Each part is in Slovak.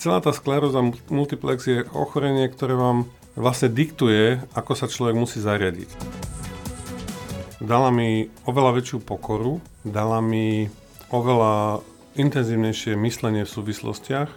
celá tá skleróza multiplex je ochorenie, ktoré vám vlastne diktuje, ako sa človek musí zariadiť. Dala mi oveľa väčšiu pokoru, dala mi oveľa intenzívnejšie myslenie v súvislostiach.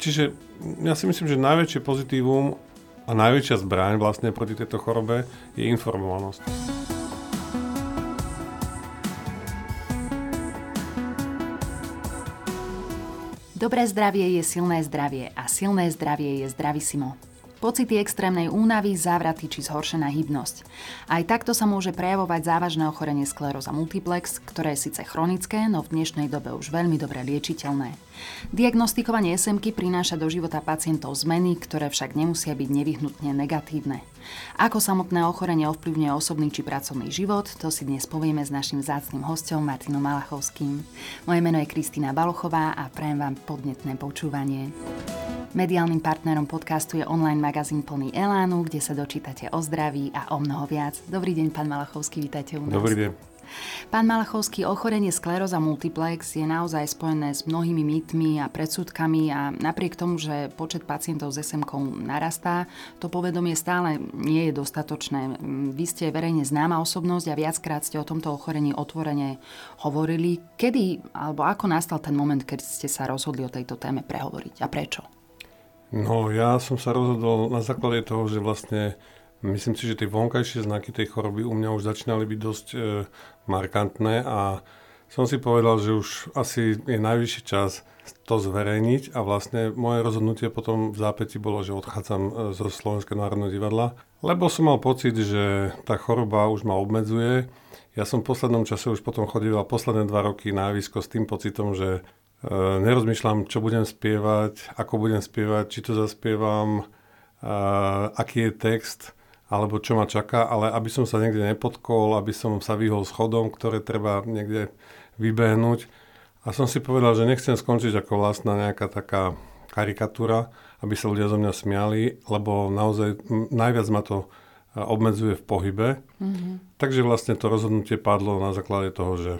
Čiže ja si myslím, že najväčšie pozitívum a najväčšia zbraň vlastne proti tejto chorobe je informovanosť. Dobré zdravie je silné zdravie a silné zdravie je zdravisimo. Pocity extrémnej únavy, závraty či zhoršená hybnosť. Aj takto sa môže prejavovať závažné ochorenie skleróza multiplex, ktoré je síce chronické, no v dnešnej dobe už veľmi dobre liečiteľné. Diagnostikovanie SMK prináša do života pacientov zmeny, ktoré však nemusia byť nevyhnutne negatívne. Ako samotné ochorenie ovplyvňuje osobný či pracovný život, to si dnes povieme s našim zácným hostom Martinom Malachovským. Moje meno je Kristýna Balochová a prajem vám podnetné počúvanie. Mediálnym partnerom podcastu je online magazín plný Elánu, kde sa dočítate o zdraví a o mnoho viac. Dobrý deň, pán Malachovský, vítajte u nás. Dobrý deň. Pán Malachovský, ochorenie skleróza multiplex je naozaj spojené s mnohými mýtmi a predsudkami a napriek tomu, že počet pacientov s sm narastá, to povedomie stále nie je dostatočné. Vy ste verejne známa osobnosť a viackrát ste o tomto ochorení otvorene hovorili. Kedy alebo ako nastal ten moment, keď ste sa rozhodli o tejto téme prehovoriť a prečo? No ja som sa rozhodol na základe toho, že vlastne myslím si, že tie vonkajšie znaky tej choroby u mňa už začínali byť dosť e, markantné a som si povedal, že už asi je najvyšší čas to zverejniť a vlastne moje rozhodnutie potom v zápäti bolo, že odchádzam e, zo Slovenského národného divadla, lebo som mal pocit, že tá choroba už ma obmedzuje. Ja som v poslednom čase už potom chodil posledné dva roky na javisko s tým pocitom, že Eh, nerozmýšľam, čo budem spievať, ako budem spievať, či to zaspievam, aký je text, alebo čo ma čaká, ale aby som sa niekde nepotkol, aby som sa vyhol schodom, ktoré treba niekde vybehnúť. A som si povedal, že nechcem skončiť ako vlastná nejaká taká karikatúra, aby sa ľudia zo mňa smiali, lebo naozaj najviac ma to eh, obmedzuje v pohybe. Mm-hmm. Takže vlastne to rozhodnutie padlo na základe toho, že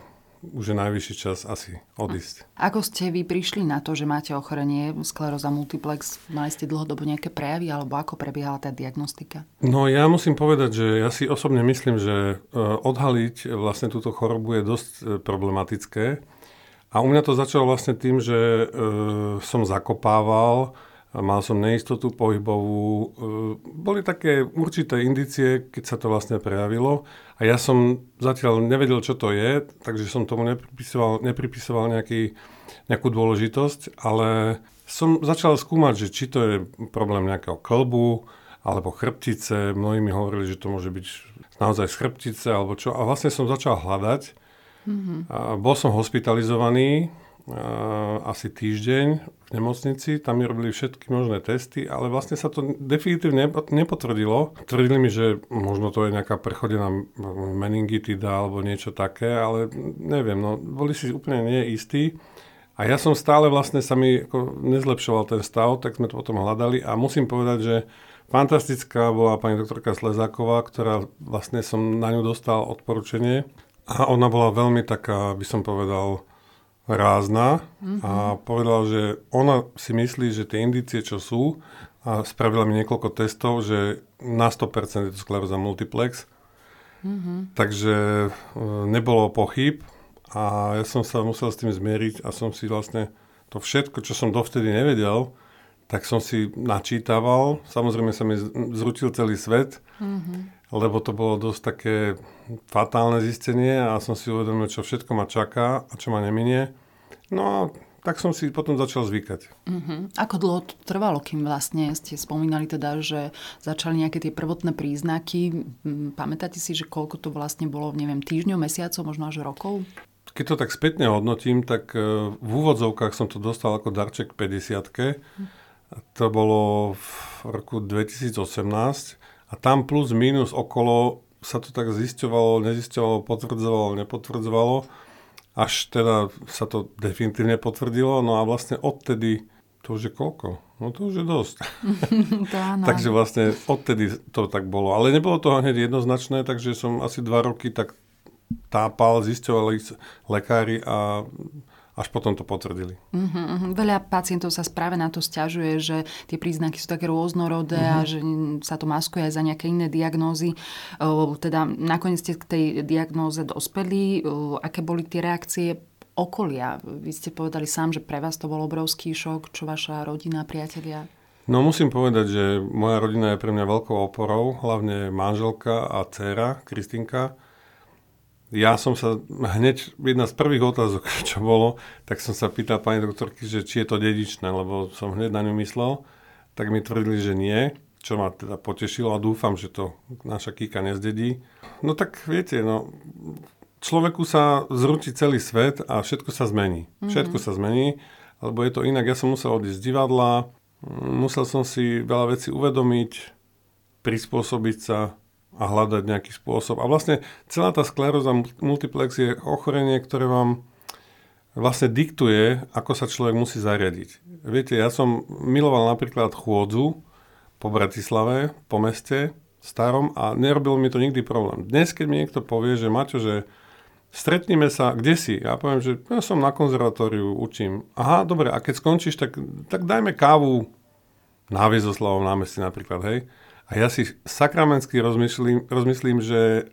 už je najvyšší čas asi odísť. Ako ste vy prišli na to, že máte ochorenie skleróza multiplex? Mali ste dlhodobo nejaké prejavy alebo ako prebiehala tá diagnostika? No ja musím povedať, že ja si osobne myslím, že e, odhaliť vlastne túto chorobu je dosť e, problematické. A u mňa to začalo vlastne tým, že e, som zakopával mal som neistotu pohybovú. E, boli také určité indície, keď sa to vlastne prejavilo a ja som zatiaľ nevedel, čo to je, takže som tomu nepripisoval, nepripisoval nejaký, nejakú dôležitosť, ale som začal skúmať, že či to je problém nejakého klbu alebo chrbtice. Mnohí mi hovorili, že to môže byť naozaj z chrbtice alebo čo. A vlastne som začal hľadať. Mm-hmm. A bol som hospitalizovaný asi týždeň v nemocnici, tam mi robili všetky možné testy, ale vlastne sa to definitívne nepotvrdilo. Tvrdili mi, že možno to je nejaká prechodená meningitida alebo niečo také, ale neviem, no boli si úplne nie istí. A ja som stále vlastne sa mi ako nezlepšoval ten stav, tak sme to potom hľadali a musím povedať, že fantastická bola pani doktorka Slezáková, ktorá vlastne som na ňu dostal odporúčanie a ona bola veľmi taká, by som povedal, rázna mm-hmm. a povedala, že ona si myslí, že tie indície, čo sú, a spravila mi niekoľko testov, že na 100% je to skleróza multiplex. Mm-hmm. Takže e, nebolo pochyb a ja som sa musel s tým zmieriť a som si vlastne to všetko, čo som dovtedy nevedel, tak som si načítaval. Samozrejme sa mi zrutil celý svet, mm-hmm. lebo to bolo dosť také fatálne zistenie a som si uvedomil, čo všetko ma čaká a čo ma neminie. No a tak som si potom začal zvykať. Uh-huh. Ako dlho to trvalo, kým vlastne ste spomínali teda, že začali nejaké tie prvotné príznaky. Pamätáte si, že koľko to vlastne bolo, neviem, týždňov, mesiacov, možno až rokov? Keď to tak spätne hodnotím, tak e, v úvodzovkách som to dostal ako darček 50 To bolo v roku 2018 a tam plus minus okolo sa to tak zisťovalo, nezisťovalo, potvrdzovalo, nepotvrdzovalo až teda sa to definitívne potvrdilo, no a vlastne odtedy, to už je koľko? No to už je dosť. to áno. takže vlastne odtedy to tak bolo. Ale nebolo to hneď jednoznačné, takže som asi dva roky tak tápal, zisťovali lekári a, a až potom to potvrdili. Uh-huh, uh-huh. Veľa pacientov sa práve na to stiažuje, že tie príznaky sú také rôznorodé uh-huh. a že sa to maskuje aj za nejaké iné diagnózy. Uh, teda nakoniec ste k tej diagnóze dospeli. Uh, aké boli tie reakcie okolia? Vy ste povedali sám, že pre vás to bol obrovský šok, čo vaša rodina, priatelia? No musím povedať, že moja rodina je pre mňa veľkou oporou, hlavne manželka a dcéra, Kristinka ja som sa hneď, jedna z prvých otázok, čo bolo, tak som sa pýtal pani doktorky, že či je to dedičné, lebo som hneď na ňu myslel, tak mi tvrdili, že nie, čo ma teda potešilo a dúfam, že to naša Kika nezdedí. No tak viete, no, človeku sa zrúti celý svet a všetko sa zmení. Mm-hmm. Všetko sa zmení, lebo je to inak. Ja som musel odísť z divadla, musel som si veľa vecí uvedomiť, prispôsobiť sa, a hľadať nejaký spôsob. A vlastne celá tá skleróza multiplex je ochorenie, ktoré vám vlastne diktuje, ako sa človek musí zariadiť. Viete, ja som miloval napríklad chôdzu po Bratislave, po meste starom a nerobil mi to nikdy problém. Dnes, keď mi niekto povie, že Maťo, že stretnime sa, kde si? Ja poviem, že ja som na konzervatóriu, učím. Aha, dobre, a keď skončíš, tak, tak dajme kávu na Viezoslavom námestí napríklad, hej. A ja si sakramensky rozmyslím, rozmyslím že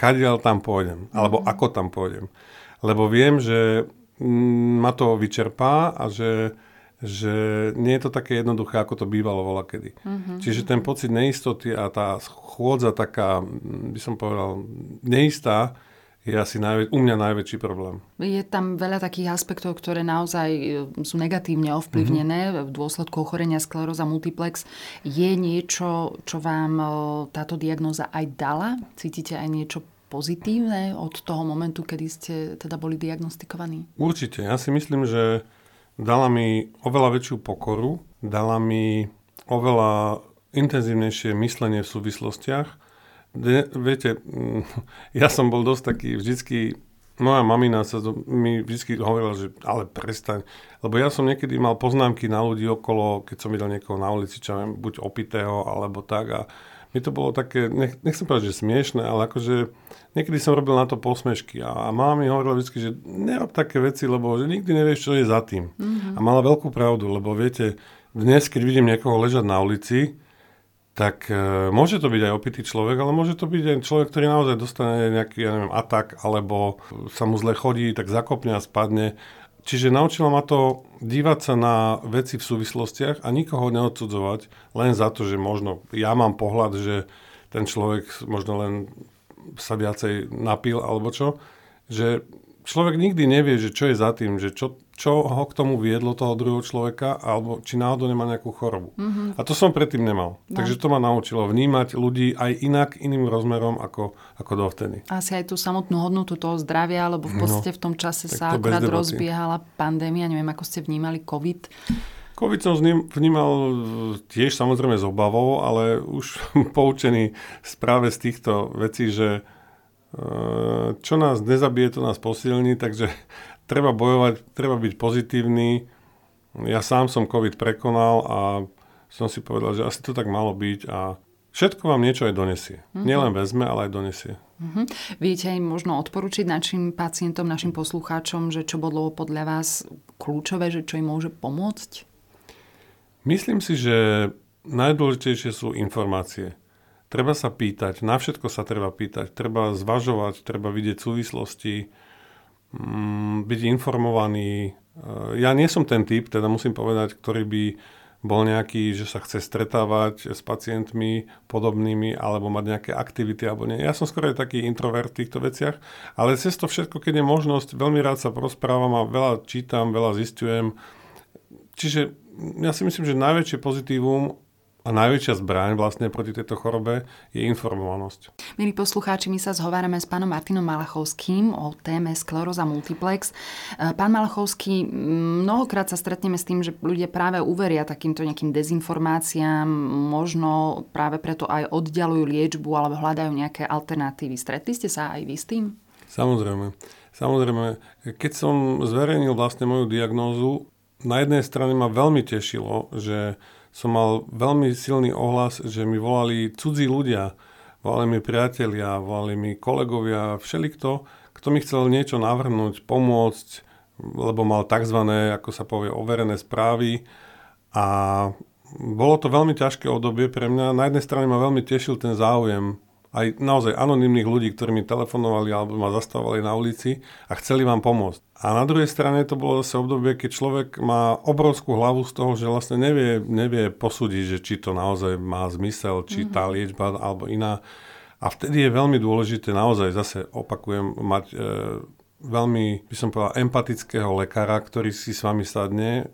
kadiaľ tam pôjdem, alebo mm. ako tam pôjdem. Lebo viem, že mm, ma to vyčerpá a že, že nie je to také jednoduché, ako to bývalo vola kedy. Mm-hmm. Čiže ten pocit neistoty a tá chôdza taká, by som povedal, neistá, je asi najvä- u mňa najväčší problém. Je tam veľa takých aspektov, ktoré naozaj e, sú negatívne ovplyvnené mm-hmm. v dôsledku ochorenia skleróza multiplex. Je niečo, čo vám e, táto diagnóza aj dala? Cítite aj niečo pozitívne od toho momentu, kedy ste teda boli diagnostikovaní? Určite. Ja si myslím, že dala mi oveľa väčšiu pokoru, dala mi oveľa intenzívnejšie myslenie v súvislostiach de, viete, mm, ja som bol dosť taký vždycky, moja mamina sa to, mi vždycky hovorila, že ale prestaň, lebo ja som niekedy mal poznámky na ľudí okolo, keď som videl niekoho na ulici, čo viem, buď opitého, alebo tak a mi to bolo také, nech, nechcem povedať, že smiešne, ale akože niekedy som robil na to posmešky a, a mama mi hovorila vždy, že nerob také veci, lebo že nikdy nevieš, čo je za tým. Mm-hmm. A mala veľkú pravdu, lebo viete, dnes, keď vidím niekoho ležať na ulici, tak e, môže to byť aj opitý človek, ale môže to byť aj človek, ktorý naozaj dostane nejaký, ja neviem, atak, alebo sa mu zle chodí, tak zakopne a spadne. Čiže naučilo ma to dívať sa na veci v súvislostiach a nikoho neodsudzovať len za to, že možno ja mám pohľad, že ten človek možno len sa viacej napil alebo čo. Že človek nikdy nevie, že čo je za tým, že čo, čo ho k tomu viedlo toho druhého človeka, alebo či náhodou nemá nejakú chorobu. Mm-hmm. A to som predtým nemal. No. Takže to ma naučilo vnímať ľudí aj inak, iným rozmerom ako, ako dovtedy. Asi aj tú samotnú hodnotu toho zdravia, lebo v no, podstate no, v tom čase sa akurát rozbiehala pandémia, neviem, ako ste vnímali COVID. COVID som vnímal tiež samozrejme s obavou, ale už poučený práve z týchto vecí, že Ehm, čo nás nezabije, to nás posilní, takže treba bojovať, treba byť pozitívny. Ja sám som COVID prekonal a som si povedal, že asi to tak malo byť a všetko vám niečo aj donesie. Mm-hmm. Nielen vezme, ale aj donesie. Mm-hmm. Viete aj možno odporučiť našim pacientom, našim poslucháčom, že čo bolo podľa vás kľúčové, že čo im môže pomôcť? Myslím si, že najdôležitejšie sú informácie. Treba sa pýtať, na všetko sa treba pýtať, treba zvažovať, treba vidieť súvislosti, byť informovaný. E, ja nie som ten typ, teda musím povedať, ktorý by bol nejaký, že sa chce stretávať s pacientmi podobnými alebo mať nejaké aktivity alebo nie. Ja som skôr taký introvert v týchto veciach, ale cez to všetko, keď je možnosť, veľmi rád sa porozprávam a veľa čítam, veľa zistujem. Čiže ja si myslím, že najväčšie pozitívum a najväčšia zbraň vlastne proti tejto chorobe je informovanosť. Milí poslucháči, my sa zhovárame s pánom Martinom Malachovským o téme skleróza multiplex. E, pán Malachovský, mnohokrát sa stretneme s tým, že ľudia práve uveria takýmto nejakým dezinformáciám, možno práve preto aj oddialujú liečbu alebo hľadajú nejaké alternatívy. Stretli ste sa aj vy s tým? Samozrejme. Samozrejme, keď som zverejnil vlastne moju diagnózu, na jednej strane ma veľmi tešilo, že som mal veľmi silný ohlas, že mi volali cudzí ľudia, volali mi priatelia, volali mi kolegovia, všelikto, kto mi chcel niečo navrhnúť, pomôcť, lebo mal tzv. ako sa povie, overené správy a bolo to veľmi ťažké obdobie pre mňa. Na jednej strane ma veľmi tešil ten záujem aj naozaj anonimných ľudí, ktorí mi telefonovali alebo ma zastávali na ulici a chceli vám pomôcť. A na druhej strane to bolo zase obdobie, keď človek má obrovskú hlavu z toho, že vlastne nevie, nevie posúdiť, že či to naozaj má zmysel, či mm-hmm. tá liečba alebo iná. A vtedy je veľmi dôležité naozaj, zase opakujem, mať e, veľmi, by som povedal, empatického lekára, ktorý si s vami sadne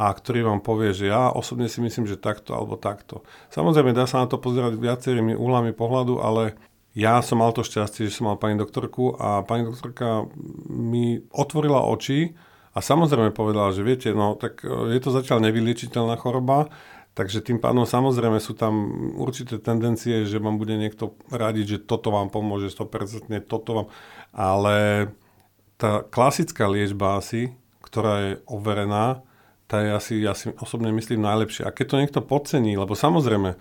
a ktorý vám povie, že ja osobne si myslím, že takto alebo takto. Samozrejme, dá sa na to pozerať viacerými úhlami pohľadu, ale ja som mal to šťastie, že som mal pani doktorku a pani doktorka mi otvorila oči a samozrejme povedala, že viete, no tak e, je to zatiaľ nevyliečiteľná choroba, takže tým pádom samozrejme sú tam určité tendencie, že vám bude niekto radiť, že toto vám pomôže 100%, toto vám, ale tá klasická liečba asi, ktorá je overená, tá je asi, ja si osobne myslím, najlepšia. A keď to niekto podcení, lebo samozrejme,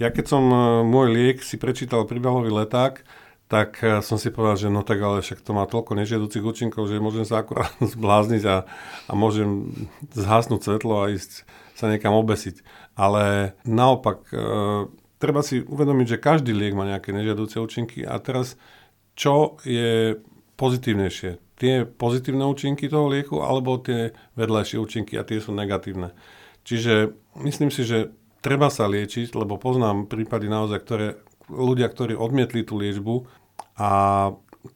ja keď som e, môj liek si prečítal príbehový leták, tak e, som si povedal, že no tak ale však to má toľko nežiaducich účinkov, že môžem sa akurát zblázniť a, a môžem zhasnúť svetlo a ísť sa niekam obesiť. Ale naopak, e, treba si uvedomiť, že každý liek má nejaké nežiaduce účinky a teraz čo je pozitívnejšie? Tie pozitívne účinky toho lieku alebo tie vedľajšie účinky a tie sú negatívne. Čiže myslím si, že treba sa liečiť, lebo poznám prípady naozaj, ktoré ľudia, ktorí odmietli tú liečbu a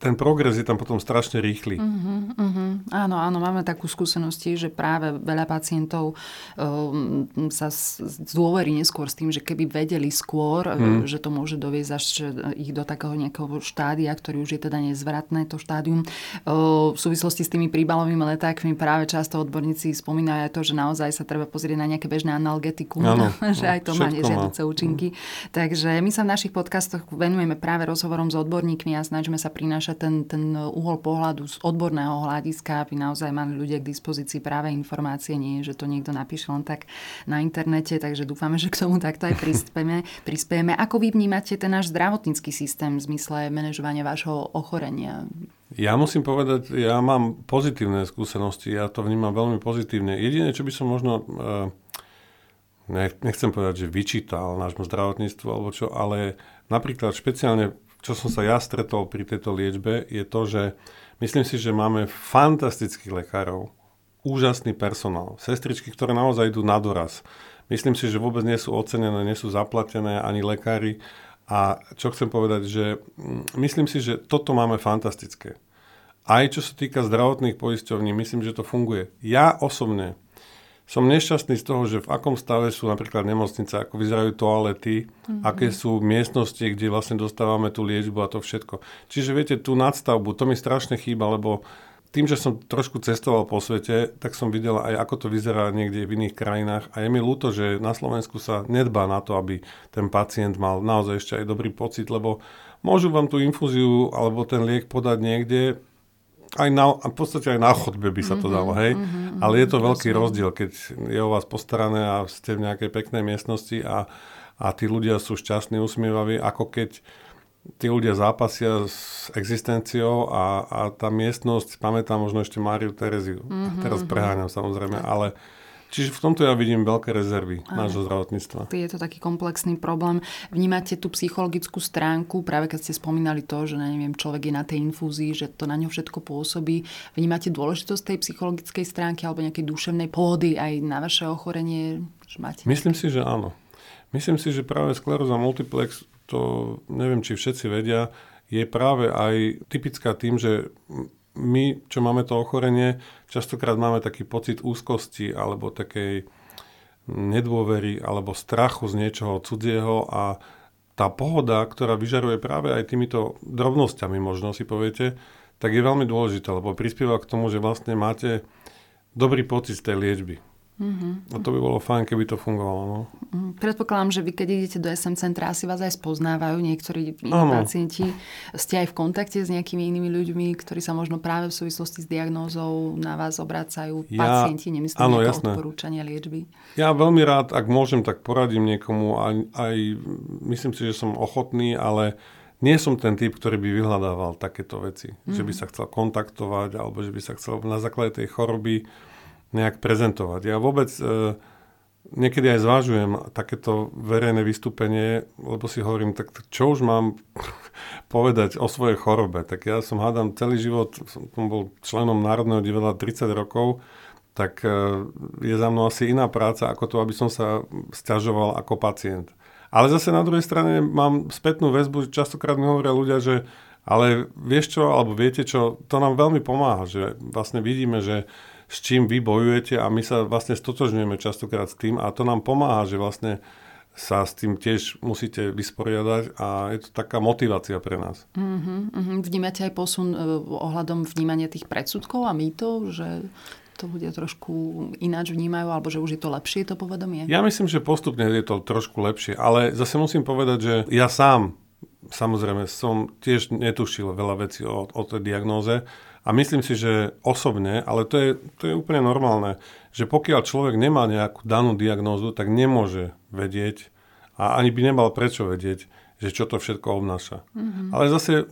ten progres je tam potom strašne rýchly. Uh-huh, uh-huh. Áno, áno, máme takú skúsenosti, že práve veľa pacientov um, sa zdôverí neskôr s tým, že keby vedeli skôr, uh-huh. že to môže doviezť až ich do takého nejakého štádia, ktorý už je teda nezvratné, to štádium. Uh, v súvislosti s tými príbalovými letákmi práve často odborníci spomínajú aj to, že naozaj sa treba pozrieť na nejaké bežné analgetikum, ano, že aj to má nežiaduce účinky. Uh-huh. Takže my sa v našich podcastoch venujeme práve rozhovorom s odborníkmi a snažíme sa prinášať prináša ten, ten uhol pohľadu z odborného hľadiska, aby naozaj mali ľudia k dispozícii práve informácie, nie že to niekto napíše len tak na internete, takže dúfame, že k tomu takto aj prispieme. prispieme. Ako vy vnímate ten náš zdravotnícky systém v zmysle manažovania vášho ochorenia? Ja musím povedať, ja mám pozitívne skúsenosti, ja to vnímam veľmi pozitívne. Jediné, čo by som možno, eh, nechcem povedať, že vyčítal nášmu zdravotníctvu alebo čo, ale napríklad špeciálne čo som sa ja stretol pri tejto liečbe, je to, že myslím si, že máme fantastických lekárov, úžasný personál, sestričky, ktoré naozaj idú na doraz. Myslím si, že vôbec nie sú ocenené, nie sú zaplatené ani lekári. A čo chcem povedať, že mm, myslím si, že toto máme fantastické. Aj čo sa týka zdravotných poisťovní, myslím, že to funguje. Ja osobne som nešťastný z toho, že v akom stave sú napríklad nemocnice, ako vyzerajú toalety, mm-hmm. aké sú miestnosti, kde vlastne dostávame tú liečbu a to všetko. Čiže viete, tú nadstavbu, to mi strašne chýba, lebo tým, že som trošku cestoval po svete, tak som videl aj, ako to vyzerá niekde v iných krajinách a je mi ľúto, že na Slovensku sa nedbá na to, aby ten pacient mal naozaj ešte aj dobrý pocit, lebo môžu vám tú infúziu alebo ten liek podať niekde, aj na, v podstate aj na chodbe by sa to dalo, hej. Mm-hmm, Ale je to veľký jasne. rozdiel, keď je o vás postarané a ste v nejakej peknej miestnosti a, a tí ľudia sú šťastní, usmievaví, ako keď tí ľudia zápasia s existenciou a, a tá miestnosť, pamätám možno ešte Máriu Tereziu. Mm-hmm, teraz preháňam samozrejme, ale Čiže v tomto ja vidím veľké rezervy Aj. nášho zdravotníctva. Je to taký komplexný problém. Vnímate tú psychologickú stránku, práve keď ste spomínali to, že neviem, človek je na tej infúzii, že to na ňo všetko pôsobí. Vnímate dôležitosť tej psychologickej stránky alebo nejakej duševnej pohody aj na vaše ochorenie? Že máte Myslím si, že áno. Myslím si, že práve skleróza multiplex, to neviem, či všetci vedia, je práve aj typická tým, že my, čo máme to ochorenie, častokrát máme taký pocit úzkosti alebo takej nedôvery alebo strachu z niečoho cudzieho a tá pohoda, ktorá vyžaruje práve aj týmito drobnosťami, možno si poviete, tak je veľmi dôležitá, lebo prispieva k tomu, že vlastne máte dobrý pocit z tej liečby. Mm-hmm. A to by bolo fajn, keby to fungovalo. No. Mm, predpokladám, že vy keď idete do SM centra, asi vás aj spoznávajú niektorí ano. pacienti. Ste aj v kontakte s nejakými inými ľuďmi, ktorí sa možno práve v súvislosti s diagnózou na vás obracajú. Ja, pacienti, nemyslím áno, jasné. odporúčania liečby. Ja veľmi rád, ak môžem, tak poradím niekomu. Aj, aj myslím si, že som ochotný, ale nie som ten typ, ktorý by vyhľadával takéto veci. Mm. Že by sa chcel kontaktovať, alebo že by sa chcel na základe tej choroby nejak prezentovať. Ja vôbec e, niekedy aj zvážujem takéto verejné vystúpenie, lebo si hovorím, tak čo už mám povedať o svojej chorobe. Tak ja som hádam celý život, som bol členom Národného divadla 30 rokov, tak e, je za mnou asi iná práca ako to, aby som sa stiažoval ako pacient. Ale zase na druhej strane mám spätnú väzbu, častokrát mi hovoria ľudia, že ale vieš čo, alebo viete čo, to nám veľmi pomáha, že vlastne vidíme, že s čím vy bojujete a my sa vlastne stotožňujeme častokrát s tým a to nám pomáha, že vlastne sa s tým tiež musíte vysporiadať a je to taká motivácia pre nás. Uh-huh, uh-huh. Vnímate aj posun uh, ohľadom vnímania tých predsudkov a mýtov, že to ľudia trošku ináč vnímajú, alebo že už je to lepšie, to povedomie? Ja myslím, že postupne je to trošku lepšie, ale zase musím povedať, že ja sám, samozrejme, som tiež netušil veľa vecí o, o tej diagnóze a myslím si, že osobne, ale to je, to je úplne normálne, že pokiaľ človek nemá nejakú danú diagnózu, tak nemôže vedieť a ani by nemal prečo vedieť, že čo to všetko obnáša. Mm-hmm. Ale zase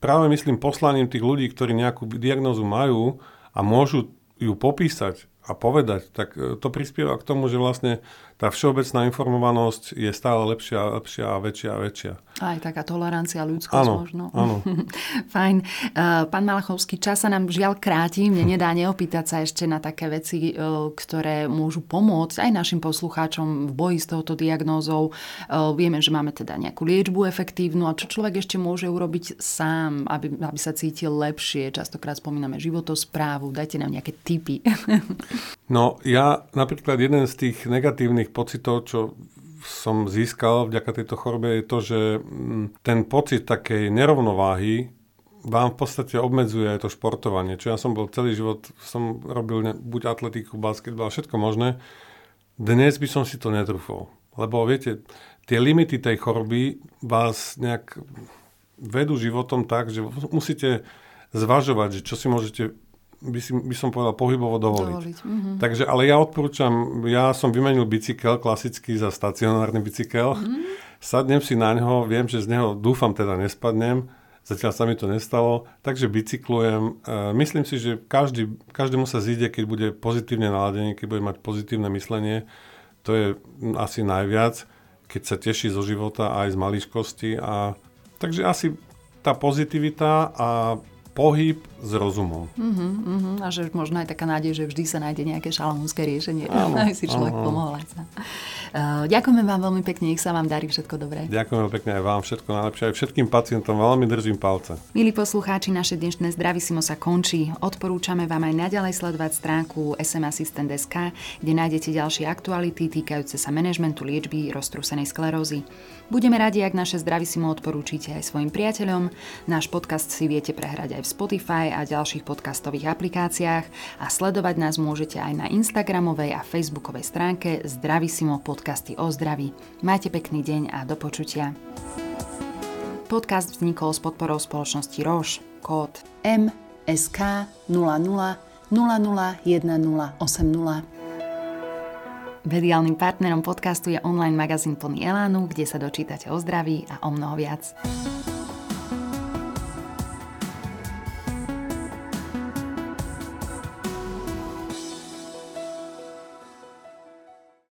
práve myslím poslaním tých ľudí, ktorí nejakú diagnózu majú a môžu ju popísať a povedať, tak e, to prispieva k tomu, že vlastne tá všeobecná informovanosť je stále lepšia a lepšia a väčšia a väčšia. Aj taká tolerancia, ľudskosť áno, možno. Áno. Fajn. Uh, pán Malachovský, čas sa nám žiaľ kráti. Mne nedá neopýtať sa ešte na také veci, uh, ktoré môžu pomôcť aj našim poslucháčom v boji s touto diagnózou. Uh, vieme, že máme teda nejakú liečbu efektívnu a čo človek ešte môže urobiť sám, aby, aby sa cítil lepšie. Častokrát spomíname životosprávu. Dajte nám nejaké tipy. no ja napríklad jeden z tých negatívnych pocitov, čo som získal vďaka tejto chorobe, je to, že mm, ten pocit takej nerovnováhy vám v podstate obmedzuje aj to športovanie. Čo ja som bol celý život, som robil ne, buď atletiku, basketbal, všetko možné. Dnes by som si to netrúfol. Lebo viete, tie limity tej choroby vás nejak vedú životom tak, že musíte zvažovať, že čo si môžete by, si, by som povedal, pohybovo dovoliť. dovoliť. Mm-hmm. Takže, ale ja odporúčam, ja som vymenil bicykel klasický za stacionárny bicykel. Mm-hmm. Sadnem si na ňo, viem, že z neho dúfam teda nespadnem. Zatiaľ sa mi to nestalo, takže bicyklujem. E, myslím si, že každý, každému sa zíde, keď bude pozitívne naladený, keď bude mať pozitívne myslenie. To je asi najviac, keď sa teší zo života aj z maličkosti. A, takže asi tá pozitivita a pohyb s rozumom. Uh-huh, uh-huh. A že možno aj taká nádej, že vždy sa nájde nejaké šalamúnske riešenie, áno, aby si človek áno. pomohol aj sa. Uh, ďakujeme vám veľmi pekne, nech sa vám darí všetko dobré. Ďakujeme pekne aj vám, všetko najlepšie, aj všetkým pacientom veľmi držím palce. Milí poslucháči, naše dnešné Zdravisimo sa končí. Odporúčame vám aj naďalej sledovať stránku smassistent.sk, kde nájdete ďalšie aktuality týkajúce sa manažmentu liečby roztrúsenej sklerózy. Budeme radi, ak naše Zdravisimo odporúčite aj svojim priateľom. Náš podcast si viete prehrať aj v Spotify a ďalších podcastových aplikáciách a sledovať nás môžete aj na Instagramovej a Facebookovej stránke Zdravisimo podcasty o zdraví. Majte pekný deň a do počutia. Podcast vznikol s podporou spoločnosti Roche. Kód MSK 00 001080. Mediálnym partnerom podcastu je online magazín plný Elánu, kde sa dočítate o zdraví a o mnoho viac.